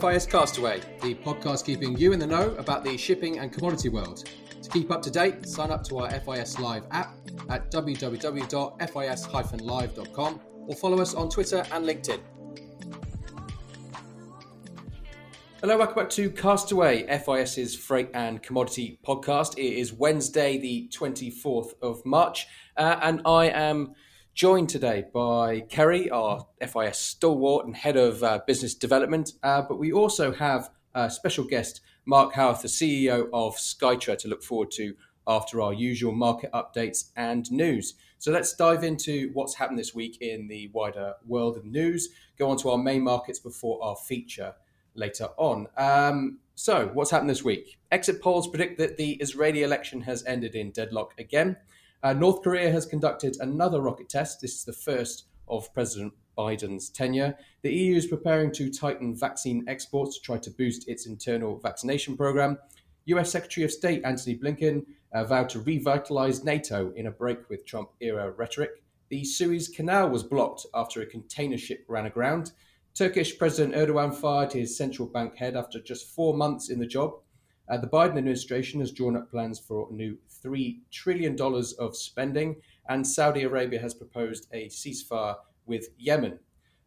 FIS Castaway, the podcast keeping you in the know about the shipping and commodity world. To keep up to date, sign up to our FIS Live app at www.fis-live.com or follow us on Twitter and LinkedIn. Hello, welcome back to Castaway, FIS's freight and commodity podcast. It is Wednesday, the 24th of March, uh, and I am joined today by Kerry, our FIS stalwart and head of uh, business development. Uh, but we also have a special guest, Mark Howarth, the CEO of Skytra, to look forward to after our usual market updates and news. So let's dive into what's happened this week in the wider world of news, go on to our main markets before our feature later on. Um, so, what's happened this week? Exit polls predict that the Israeli election has ended in deadlock again. Uh, North Korea has conducted another rocket test. This is the first of President Biden's tenure. The EU is preparing to tighten vaccine exports to try to boost its internal vaccination program. US Secretary of State Antony Blinken uh, vowed to revitalize NATO in a break with Trump era rhetoric. The Suez Canal was blocked after a container ship ran aground. Turkish President Erdogan fired his central bank head after just four months in the job. Uh, the Biden administration has drawn up plans for a new $3 trillion of spending, and Saudi Arabia has proposed a ceasefire with Yemen.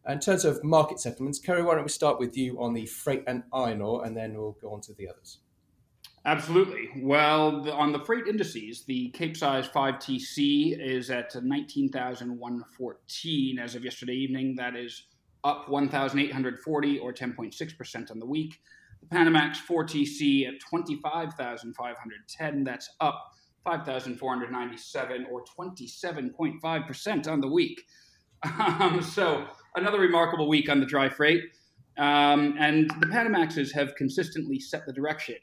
In terms of market settlements, Kerry, why don't we start with you on the freight and iron ore, and then we'll go on to the others. Absolutely. Well, the, on the freight indices, the Capesize 5TC is at 19,114 as of yesterday evening. That is up 1,840 or 10.6% on the week. The Panamax 4TC at 25,510. That's up 5,497 or 27.5% on the week. Um, so another remarkable week on the dry freight. Um, and the Panamaxes have consistently set the direction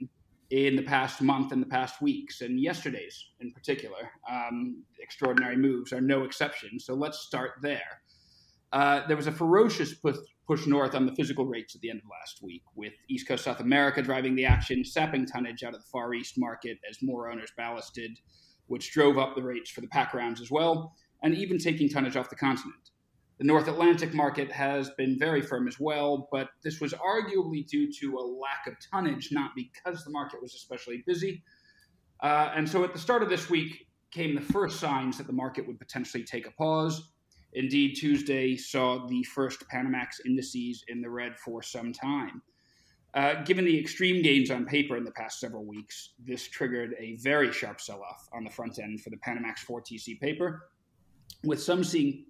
in the past month and the past weeks, and yesterday's in particular. Um, extraordinary moves are no exception. So let's start there. Uh, there was a ferocious push, push north on the physical rates at the end of last week, with East Coast South America driving the action, sapping tonnage out of the Far East market as more owners ballasted, which drove up the rates for the pack rounds as well, and even taking tonnage off the continent. The North Atlantic market has been very firm as well, but this was arguably due to a lack of tonnage, not because the market was especially busy. Uh, and so at the start of this week came the first signs that the market would potentially take a pause Indeed, Tuesday saw the first Panamax indices in the red for some time. Uh, given the extreme gains on paper in the past several weeks, this triggered a very sharp sell off on the front end for the Panamax 4TC paper, with some seeing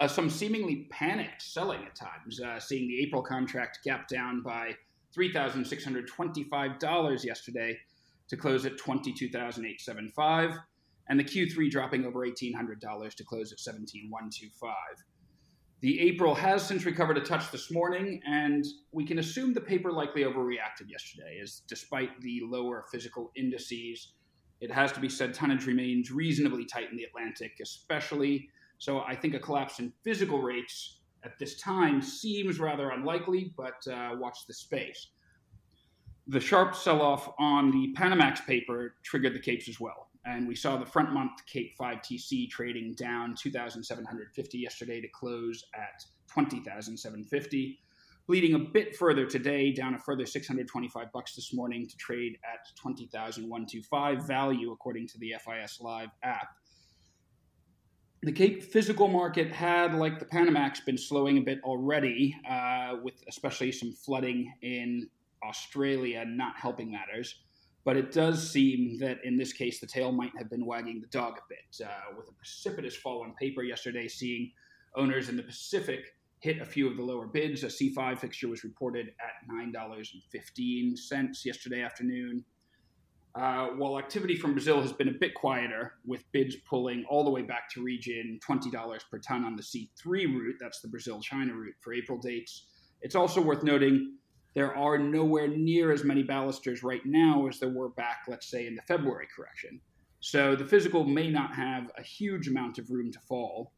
uh, some seemingly panicked selling at times, uh, seeing the April contract gap down by $3,625 yesterday to close at 22,875 and the Q3 dropping over $1,800 to close at 17,125. The April has since recovered a touch this morning, and we can assume the paper likely overreacted yesterday, as despite the lower physical indices, it has to be said tonnage remains reasonably tight in the Atlantic, especially. So I think a collapse in physical rates at this time seems rather unlikely, but uh, watch the space. The sharp sell off on the Panamax paper triggered the capes as well and we saw the front month Cape 5 TC trading down 2,750 yesterday to close at 20,750. Bleeding a bit further today, down a further 625 bucks this morning to trade at 20,125 value according to the FIS Live app. The Cape physical market had, like the Panamax, been slowing a bit already, uh, with especially some flooding in Australia not helping matters. But it does seem that in this case, the tail might have been wagging the dog a bit, uh, with a precipitous fall on paper yesterday, seeing owners in the Pacific hit a few of the lower bids. A C5 fixture was reported at $9.15 yesterday afternoon. Uh, while activity from Brazil has been a bit quieter, with bids pulling all the way back to region $20 per ton on the C3 route, that's the Brazil China route for April dates. It's also worth noting there are nowhere near as many ballasters right now as there were back, let's say, in the February correction. So the physical may not have a huge amount of room to fall.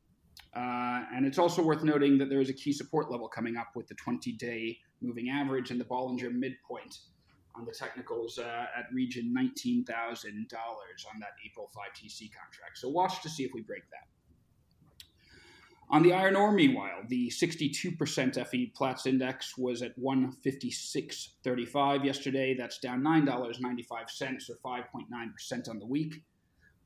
Uh, and it's also worth noting that there is a key support level coming up with the 20 day moving average and the Bollinger midpoint on the technicals uh, at region $19,000 on that April 5TC contract. So watch to see if we break that. On the iron ore, meanwhile, the 62% Fe Platts index was at 156.35 yesterday. That's down $9.95 or 5.9% on the week.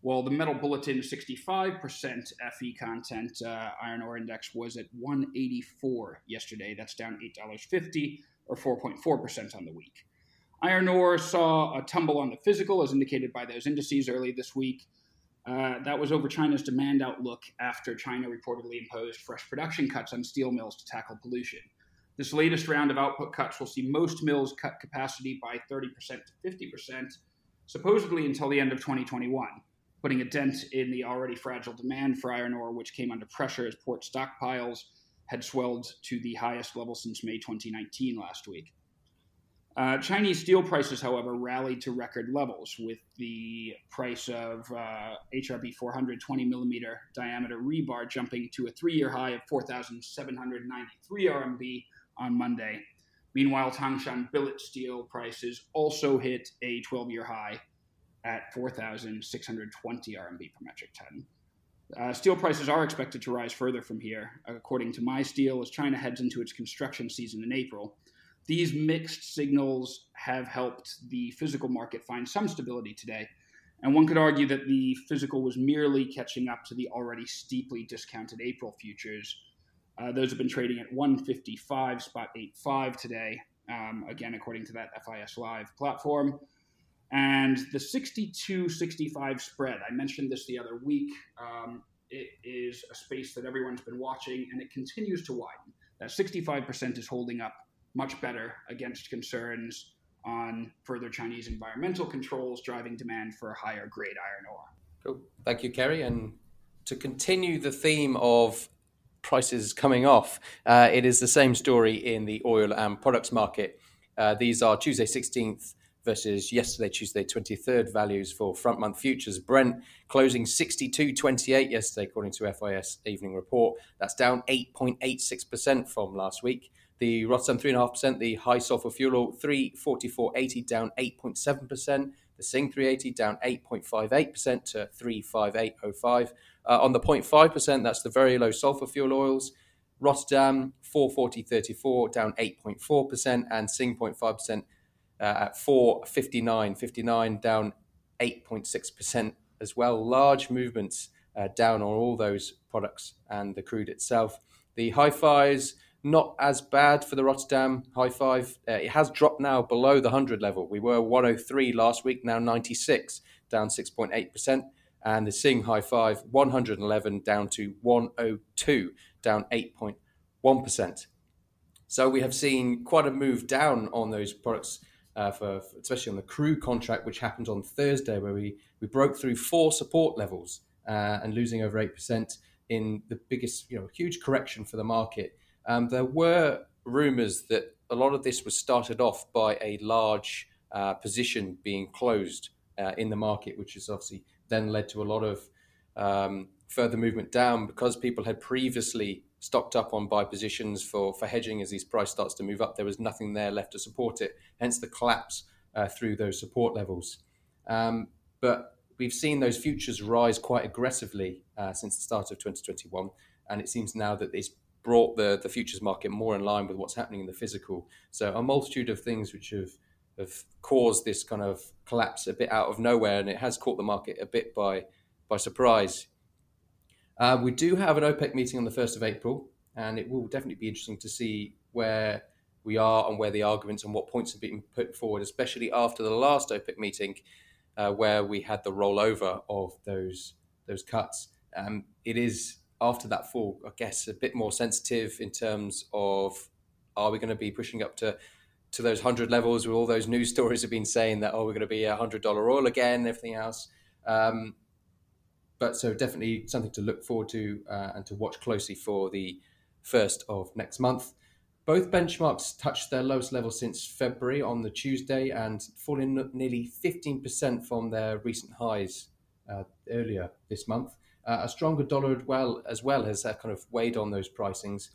While the Metal Bulletin 65% Fe content uh, iron ore index was at 184 yesterday. That's down $8.50 or 4.4% on the week. Iron ore saw a tumble on the physical, as indicated by those indices early this week. Uh, that was over China's demand outlook after China reportedly imposed fresh production cuts on steel mills to tackle pollution. This latest round of output cuts will see most mills cut capacity by 30% to 50%, supposedly until the end of 2021, putting a dent in the already fragile demand for iron ore, which came under pressure as port stockpiles had swelled to the highest level since May 2019 last week. Uh, Chinese steel prices, however, rallied to record levels, with the price of uh, HRB 420 millimeter diameter rebar jumping to a three year high of 4,793 RMB on Monday. Meanwhile, Tangshan billet steel prices also hit a 12 year high at 4,620 RMB per metric ton. Uh, steel prices are expected to rise further from here, according to MySteel, as China heads into its construction season in April these mixed signals have helped the physical market find some stability today. And one could argue that the physical was merely catching up to the already steeply discounted April futures. Uh, those have been trading at 155 spot 85 today, um, again, according to that FIS Live platform. And the 62 65 spread, I mentioned this the other week. Um, it is a space that everyone's been watching, and it continues to widen. That 65% is holding up much better against concerns on further Chinese environmental controls driving demand for higher grade iron ore. Cool. Thank you, Kerry. And to continue the theme of prices coming off, uh, it is the same story in the oil and products market. Uh, these are Tuesday 16th versus yesterday, Tuesday 23rd values for front month futures. Brent closing 62.28 yesterday, according to FIS evening report. That's down 8.86% from last week. The Rotterdam 3.5%, the high sulfur fuel oil 344.80 down 8.7%. The Sing 380 down 8.58% to 358.05. Uh, on the 0.5%, that's the very low sulfur fuel oils. Rotterdam 440.34 down 8.4%, and Sing 0.5% uh, at 459.59 down 8.6% as well. Large movements uh, down on all those products and the crude itself. The Hi-5s not as bad for the Rotterdam high five. Uh, it has dropped now below the 100 level. We were 103 last week, now 96, down 6.8%. And the Sing high five, 111 down to 102, down 8.1%. So we have seen quite a move down on those products, uh, for especially on the crude contract, which happened on Thursday, where we, we broke through four support levels uh, and losing over 8% in the biggest, you know, huge correction for the market um, there were rumours that a lot of this was started off by a large uh, position being closed uh, in the market, which has obviously then led to a lot of um, further movement down because people had previously stocked up on buy positions for, for hedging as these price starts to move up. There was nothing there left to support it, hence the collapse uh, through those support levels. Um, but we've seen those futures rise quite aggressively uh, since the start of 2021, and it seems now that it's brought the, the futures market more in line with what's happening in the physical. So a multitude of things which have have caused this kind of collapse a bit out of nowhere, and it has caught the market a bit by by surprise. Uh, we do have an OPEC meeting on the first of April, and it will definitely be interesting to see where we are and where the arguments and what points have been put forward, especially after the last OPEC meeting, uh, where we had the rollover of those those cuts. Um, it is after that fall, I guess, a bit more sensitive in terms of are we going to be pushing up to to those hundred levels where all those news stories have been saying that oh we're going to be a hundred dollar oil again, everything else. Um, but so definitely something to look forward to uh, and to watch closely for the first of next month. Both benchmarks touched their lowest level since February on the Tuesday and fallen nearly 15% from their recent highs uh, earlier this month. Uh, a stronger dollar as well, as well has uh, kind of weighed on those pricings.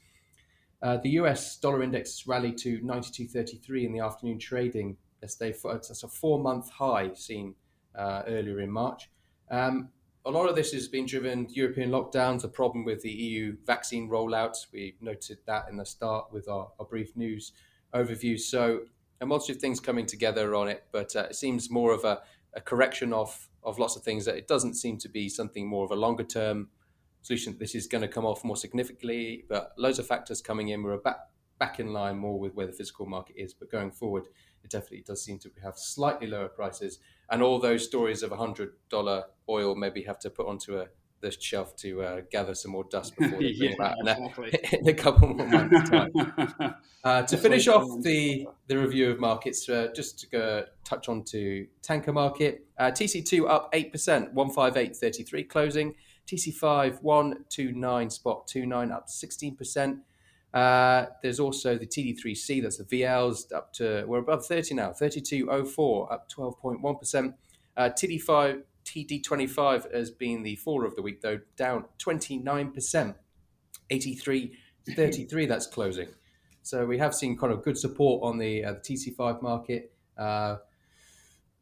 Uh, the US dollar index rallied to 92.33 in the afternoon trading yesterday. For, it's a four month high seen uh, earlier in March. Um, a lot of this has been driven European lockdowns, a problem with the EU vaccine rollout. We noted that in the start with our, our brief news overview. So a multitude of things coming together on it, but uh, it seems more of a, a, correction of, of lots of things that it doesn't seem to be something more of a longer term solution. This is going to come off more significantly, but loads of factors coming in. We're back, back in line more with where the physical market is, but going forward, it definitely does seem to have slightly lower prices. And all those stories of a $100 oil maybe have to put onto a the shelf to uh, gather some more dust before they bring yeah, exactly. in, a, couple more months' time. Uh, to finish off the, the review of markets, uh, just to go touch on to tanker market, uh, TC2 up 8%, 158.33 closing. TC5 129 spot 29 up 16%. Uh, there's also the TD3C, that's the VLs, up to, we're above 30 now, 32.04, up 12.1%. Uh, TD5, TD25 has been the faller of the week, though, down 29%, 83.33, that's closing. So we have seen kind of good support on the, uh, the TC5 market. A uh,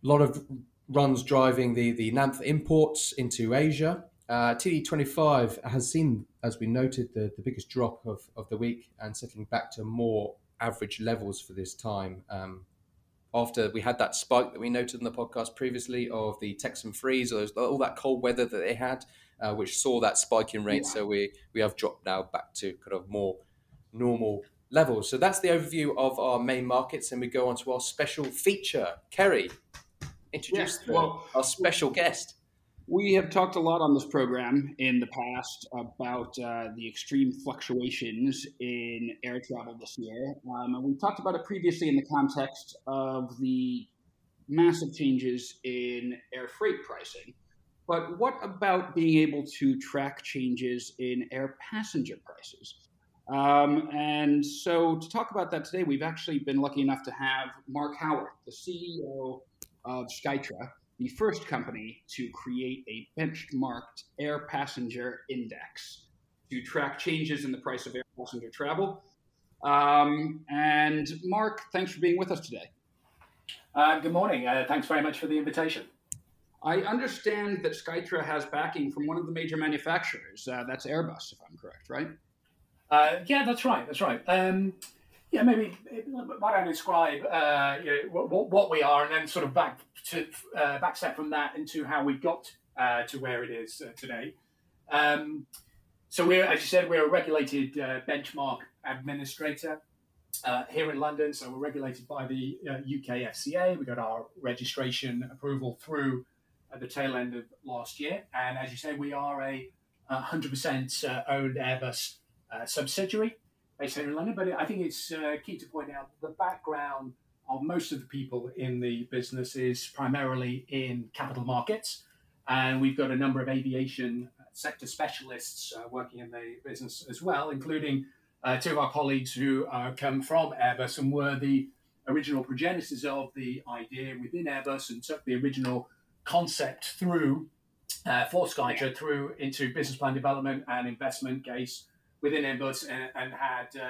lot of runs driving the, the naphtha imports into Asia. Uh, TD25 has seen, as we noted, the, the biggest drop of, of the week and settling back to more average levels for this time. Um, after we had that spike that we noted in the podcast previously of the Texan freeze, or all that cold weather that they had, uh, which saw that spike in rates. Yeah. So we, we have dropped now back to kind of more normal levels. So that's the overview of our main markets, and we go on to our special feature. Kerry, introduce yes, well, our special guest. We have talked a lot on this program in the past about uh, the extreme fluctuations in air travel this year. Um, and we talked about it previously in the context of the massive changes in air freight pricing. But what about being able to track changes in air passenger prices? Um, and so, to talk about that today, we've actually been lucky enough to have Mark Howarth, the CEO of Skytra the first company to create a benchmarked air passenger index to track changes in the price of air passenger travel. Um, and Mark, thanks for being with us today. Uh, good morning. Uh, thanks very much for the invitation. I understand that Skytra has backing from one of the major manufacturers. Uh, that's Airbus, if I'm correct, right? Uh, yeah, that's right. That's right. Um, yeah, maybe why don't I describe uh, you know, what, what, we are, and then sort of back to uh, backstep from that into how we got uh, to where it is uh, today. Um, so we're, as you said, we're a regulated uh, benchmark administrator uh, here in London. So we're regulated by the UK FCA. We got our registration approval through at the tail end of last year, and as you say, we are a 100% owned Airbus subsidiary based here in London. But I think it's uh, key to point out the background of most of the people in the business is primarily in capital markets. And we've got a number of aviation sector specialists uh, working in the business as well, including uh, two of our colleagues who uh, come from Airbus and were the original progenitors of the idea within Airbus and took the original concept through uh, for Skytra through into business plan development and investment case within Airbus and, and had uh,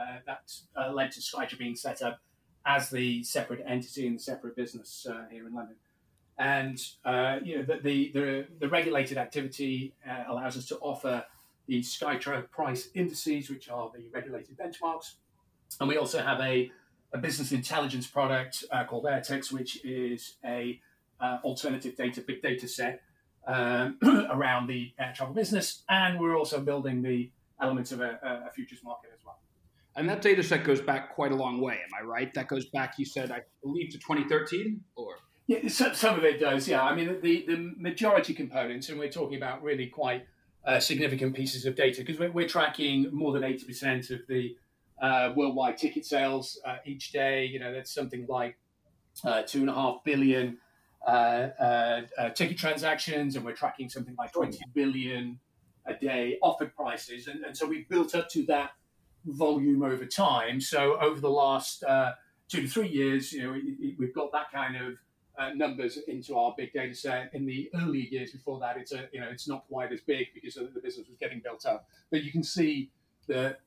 uh, that uh, led to Skytra being set up as the separate entity and the separate business here in London. And you know the, the, the, the regulated activity allows us to offer the Skytra price indices, which are the regulated benchmarks. And we also have a, a business intelligence product uh, called Airtex, which is a uh, alternative data, big data set um, around the air travel business. And we're also building the elements of a, a futures market as well. And that data set goes back quite a long way, am I right? That goes back, you said, I believe, to 2013, or yeah, some of it does. Yeah, I mean, the the majority components, and we're talking about really quite uh, significant pieces of data because we're, we're, tracking more than 80 percent of the uh, worldwide ticket sales uh, each day. You know, that's something like uh, two and a half billion uh, uh, ticket transactions, and we're tracking something like 20 billion a day offered prices. And, and so we've built up to that volume over time. So over the last uh, two to three years, you know, we've got that kind of uh, numbers into our big data set. In the early years before that, it's a you know it's not quite as big because the business was getting built up. But you can see that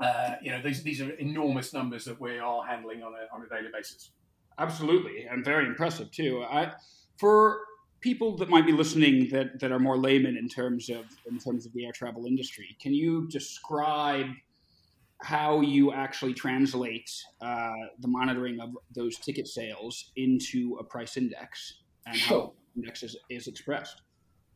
uh, you know these these are enormous numbers that we are handling on a on a daily basis. Absolutely, and very impressive too. I, for people that might be listening that, that are more laymen in terms of in terms of the air travel industry, can you describe how you actually translate uh, the monitoring of those ticket sales into a price index and Sure. how the index is, is expressed?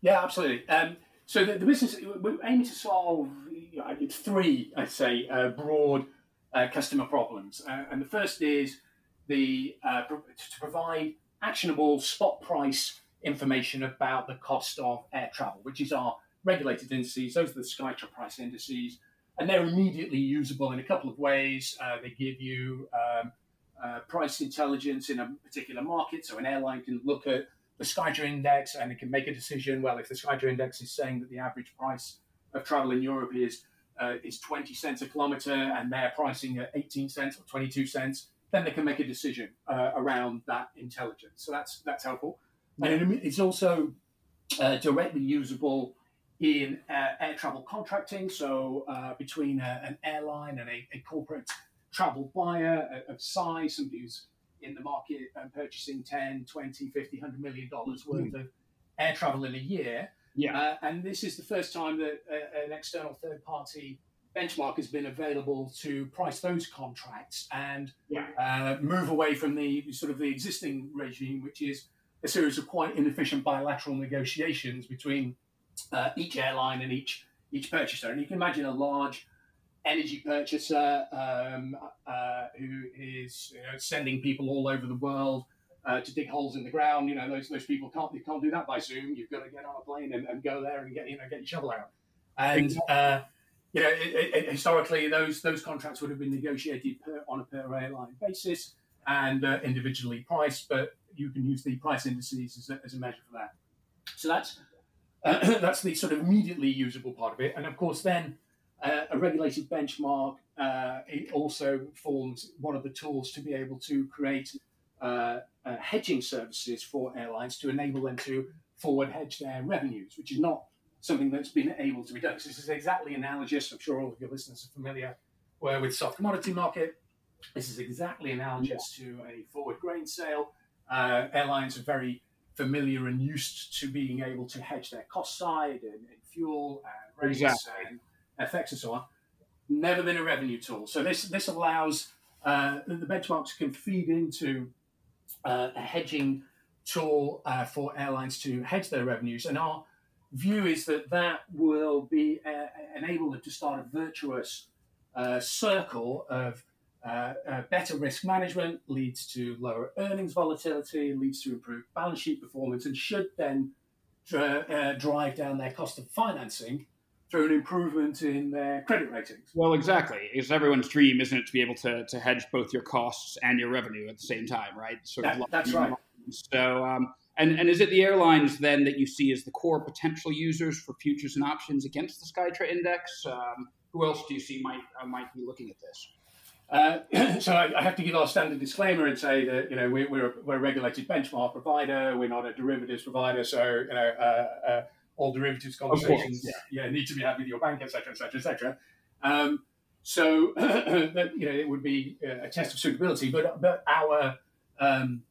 Yeah, absolutely. Um, so the, the business we're aiming to solve you know, it's three, I'd say, uh, broad uh, customer problems, uh, and the first is the uh, to provide actionable spot price information about the cost of air travel, which is our regulated indices. Those are the Skytra price indices, and they're immediately usable in a couple of ways. Uh, they give you um, uh, price intelligence in a particular market, so an airline can look at the Skytra index and it can make a decision. Well, if the Skytra index is saying that the average price of travel in Europe is uh, is 20 cents a kilometer and they're pricing at 18 cents or 22 cents, then they can make a decision uh, around that intelligence. So that's that's helpful. And it's also uh, directly usable in uh, air travel contracting. So uh, between a, an airline and a, a corporate travel buyer of size, somebody who's in the market and purchasing 10, 20, 50, 100 million dollars worth of air travel in a year. Yeah. Uh, and this is the first time that uh, an external third party benchmark has been available to price those contracts and Yeah. uh, move away from the sort of the existing regime, which is a series of quite inefficient bilateral negotiations between uh, each airline and each each purchaser. And you can imagine a large energy purchaser um, uh, who is you know, sending people all over the world uh, to dig holes in the ground. You know, those those people can't you can't do that by Zoom. You've got to get on a plane and, and go there and get you know get your shovel out. And uh, you know, it, it, historically, those those contracts would have been negotiated per, on a per airline basis and uh, individually priced, but you can use the price indices as a, as a measure for that. So that's uh, that's the sort of immediately usable part of it, and of course, then uh, a regulated benchmark uh, it also forms one of the tools to be able to create uh, uh, hedging services for airlines to enable them to forward hedge their revenues, which is not something that's been able to be done. So this is exactly analogous. I'm sure all of your listeners are familiar where with soft commodity market. This is exactly analogous to a forward grain sale. Uh, airlines are very familiar and used to being able to hedge their cost side and, and fuel and rates Exactly. and FX and so on. Never been a revenue tool. So this this allows uh, the benchmarks can feed into uh, a hedging tool uh, for airlines to hedge their revenues. And our view is that that will be uh, enable them to start a virtuous uh, circle of uh, uh, better risk management leads to lower earnings volatility, leads to improved balance sheet performance, and should then dr- uh, drive down their cost of financing through an improvement in their credit ratings. Well, exactly. It's everyone's dream, isn't it, to be able to, to hedge both your costs and your revenue at the same time, right? Sort That- lock that's right. So, um, and, and is it the airlines then that you see as the core potential users for futures and options against the Skytra index? Um, who else do you see might uh, might be looking at this? Uh, so I, I have to give our standard disclaimer and say that you know we, we're, a, we're a regulated benchmark provider. We're not a derivatives provider. So you know uh, uh, all derivatives course, conversations yeah. need to be had with your bank, etc., etc., etc. Um, so that, you know it would be uh, a test of suitability. But but our um,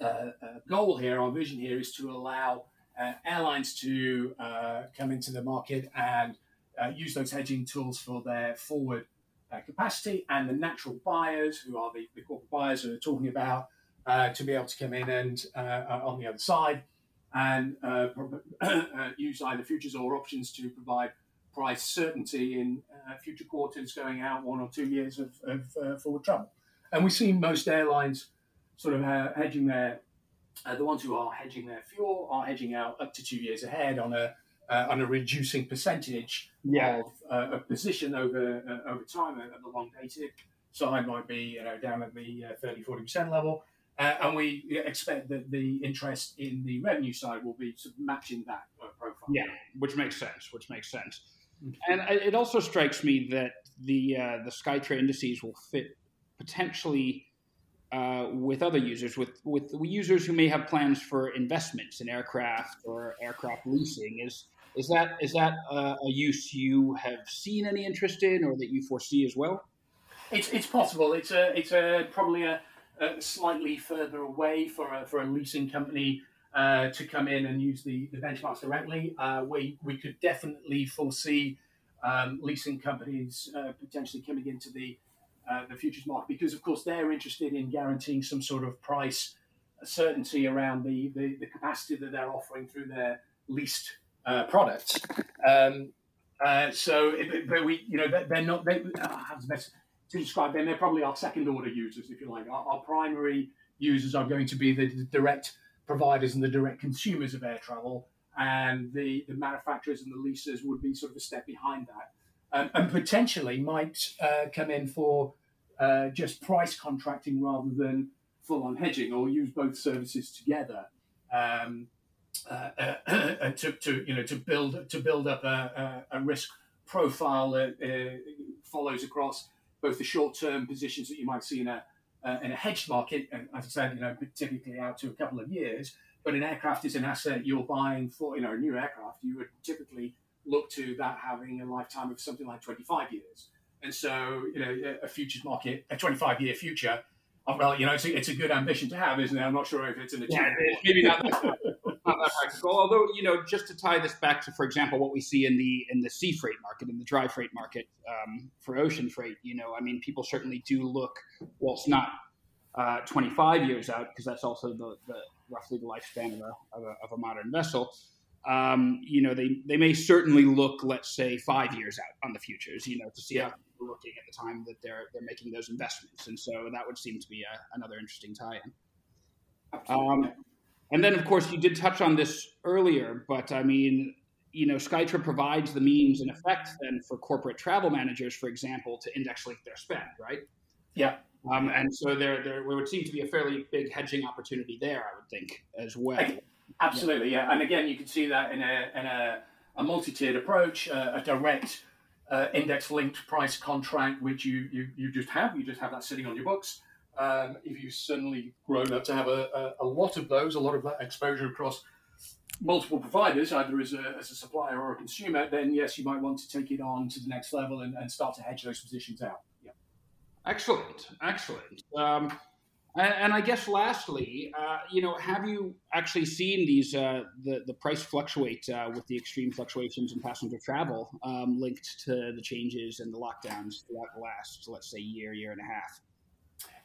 uh, uh, goal here, our vision here, is to allow uh, airlines to uh, come into the market and uh, use those hedging tools for their forward uh, capacity and the natural buyers, who are the, the corporate buyers we're talking about, uh, to be able to come in and uh, uh, on the other side and use either futures or options to provide price certainty in future quarters going out one or two years of, of forward travel. And we see most airlines sort of hedging their, the ones who are hedging their fuel are hedging out up to two years ahead on a uh, on a reducing percentage of uh, a position over uh, over time at the long dated side might be you know down at the uh, 30 40 percent level uh, and we expect that the interest in the revenue side will be matching that uh, profile Yeah, which makes sense. Which makes sense. And it also strikes me that the uh, the Skytra indices will fit potentially uh, with other users, with with users who may have plans for investments in aircraft or aircraft leasing. Is is that is that uh, a use you have seen any interest in, or that you foresee as well? It's, it's possible. It's a it's a probably a, a slightly further away for a, for a leasing company uh, to come in and use the, the benchmarks directly. Uh, we, we could definitely foresee um, leasing companies uh, potentially coming into the, uh, the futures market because, of course, they're interested in guaranteeing some sort of price certainty around the, the, the capacity that they're offering through their leased uh, products. Um, uh, so, but we, you know, they're not. They, uh, best to describe them? They're probably our second order users, if you like. Our, our primary users are going to be the, direct providers and the direct consumers of air travel, and the, the manufacturers and the leasers would be sort of a step behind that, um, and potentially might uh, come in for uh, just price contracting rather than full on hedging, or use both services together. Um, uh, uh, to, to you know to build to build up a, a, a risk profile that uh, follows across both the short term positions that you might see in a uh, in a hedged market, and as I said, you know typically out to a couple of years. But an aircraft is an asset you're buying for you know a new aircraft. You would typically look to that having a lifetime of something like 25 years. And so, you know, a futures market, a 25 year future, well, you know, it's a, it's a good ambition to have, isn't it? I'm not sure if it's an achievement. Yeah, maybe not not that practical. Although, you know, just to tie this back to, for example, what we see in the in the sea freight market, in the dry freight market um, for ocean freight, you know, I mean, people certainly do look, it's not uh, 25 years out because that's also the, the, roughly the lifespan of a, of a, of a modern vessel. Um, you know, they, they may certainly look, let's say, five years out on the futures, you know, to see yeah. how people are looking at the time that they're they're making those investments, and so that would seem to be a, another interesting tie-in. Um, and then, of course, you did touch on this earlier, but I mean, you know, Skytra provides the means and effect then for corporate travel managers, for example, to index link their spend, right? Yeah. Um, and so there, there would seem to be a fairly big hedging opportunity there, I would think, as well. Absolutely, yeah. yeah. And again, you can see that in a, in a, a multi-tiered approach, uh, a direct uh, index-linked price contract, which you, you, you just have. You just have that sitting on your books. Um, if you've suddenly grown up to have a, a, a, lot of those, a lot of that exposure across multiple providers, either as a, as a supplier or a consumer, then yes, you might want to take it on to the next level and, and start to hedge those positions out. Yeah. Excellent, excellent. Um, and, I guess lastly, uh, you know, have you actually seen these uh, the the price fluctuate uh, with the extreme fluctuations in passenger travel um, linked to the changes and the lockdowns throughout the last, let's say, year, year and a half?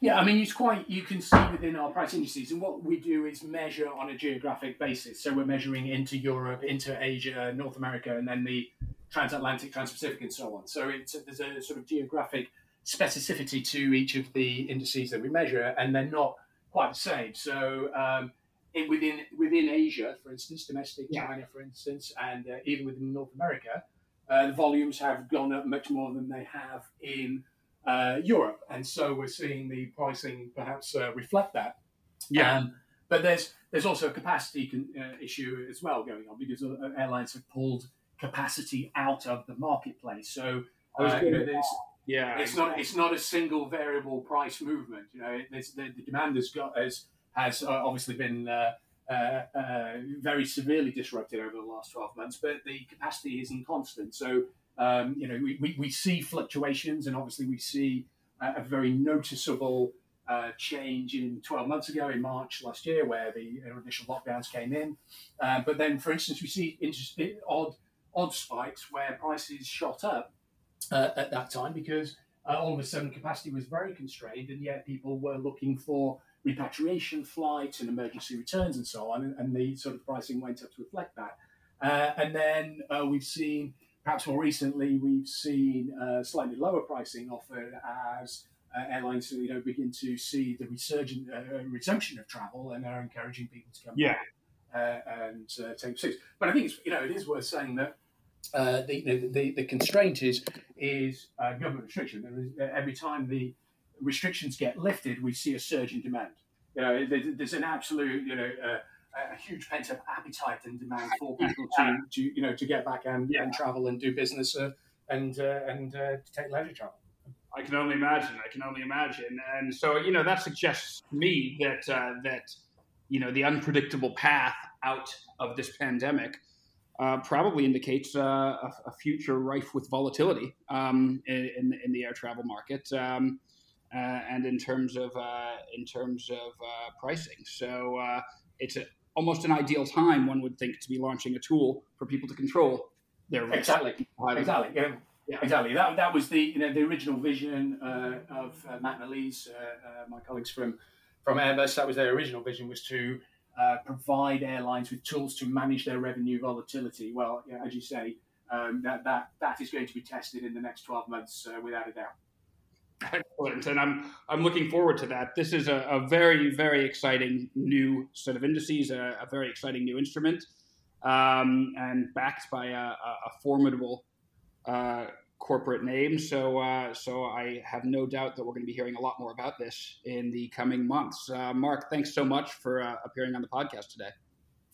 Yeah, I mean, it's quite, you can see within our price indices, and what we do is measure on a geographic basis. So we're measuring into Europe, into Asia, North America, and then the transatlantic, transpacific, and so on. So it's, there's a sort of geographic specificity to each of the indices that we measure, and they're not quite the same. So um, in, within within Asia, for instance, domestic yeah. China, for instance, and uh, even within North America, uh, the volumes have gone up much more than they have in uh, Europe, and so we're seeing the pricing perhaps uh, reflect that. Yeah. Um, but there's there's also a capacity con- uh, issue as well going on because uh, airlines have pulled capacity out of the marketplace. So uh, you know, yeah, it's not it's not a single variable price movement. You know, the, the, demand has got has has uh, obviously been very severely disrupted over the last twelve months, but the capacity isn't constant. So um, you know, we, we, we, see fluctuations, and obviously we see a, a very noticeable uh, change in 12 months ago in March last year, where the initial lockdowns came in. Uh, but then, for instance, we see odd odd spikes where prices shot up uh, at that time because uh, all of a sudden capacity was very constrained, and yet people were looking for repatriation flights and emergency returns and so on, and, and the sort of pricing went up to reflect that. Uh, and then uh, we've seen Perhaps more recently, we've seen uh, slightly lower pricing offered as uh, airlines you know begin to see the resurgent uh, resumption of travel and are encouraging people to come yeah. back uh, and uh, take seats. But I think it's you know it is worth saying that. Uh, the, the, the constraint is is government restriction. There is, every time the restrictions get lifted, we see a surge in demand. You know, there's an absolute you know huge pent up appetite and demand for people to, to you know to get back and, yeah. and travel and do business uh, and uh, and uh, take leisure travel. I can only imagine. I can only imagine. And so you know that suggests to me that uh, that you know the unpredictable path out of this pandemic. Uh, probably indicates uh, a, a, future rife with volatility um, in, in, the air travel market, um, and in terms of in terms of pricing. So it's a almost an ideal time, one would think, to be launching a tool for people to control their risk. Exactly. Exactly. Yeah. Yeah, exactly. That, that was the you know the original vision uh, of uh, Matt Malise, uh, uh, my colleagues from from Airbus. That was their original vision was to uh, provide airlines with tools to manage their revenue volatility. Well, yeah, as you say, um, that that that is going to be tested in the next twelve months uh, without a doubt. Excellent, and I'm I'm looking forward to that. This is a, a very very exciting new set of indices, a, a very exciting new instrument, um, and backed by a, a formidable uh, corporate name. So uh, so I have no doubt that we're going to be hearing a lot more about this in the coming months. Uh, Mark, thanks so much for uh, appearing on the podcast today.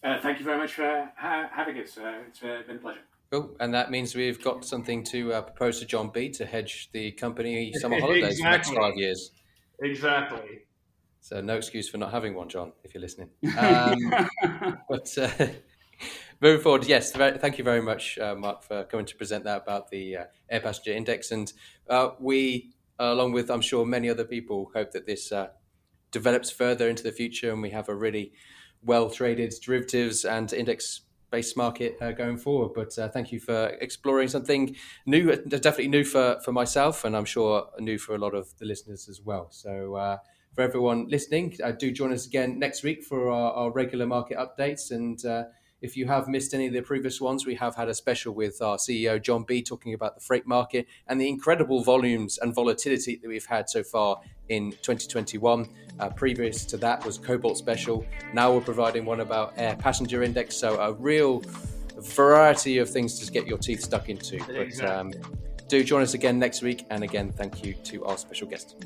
Uh, thank you very much for ha- having us. it's been a pleasure. Cool. And that means we've got something to uh, propose to John B to hedge the company summer holidays exactly. for the next five years. Exactly. So no excuse for not having one, John, if you're listening. Um, but uh, moving forward, yes, thank you very much, uh, Mark, for coming to present that about the uh, air passenger index. And uh, we, along with I'm sure many other people, hope that this uh, develops further into the future and we have a really well traded derivatives and index based market uh, going forward. But uh, thank you for exploring something new, definitely new for, for myself, and I'm sure new for a lot of the listeners as well. So, uh, for everyone listening, uh, do join us again next week for our, our regular market updates. And uh, if you have missed any of the previous ones, we have had a special with our CEO, John B., talking about the freight market and the incredible volumes and volatility that we've had so far in 2021. Uh, previous to that was Cobalt Special. Now we're providing one about Air Passenger Index. So a real variety of things to get your teeth stuck into. But um, do join us again next week. And again, thank you to our special guest.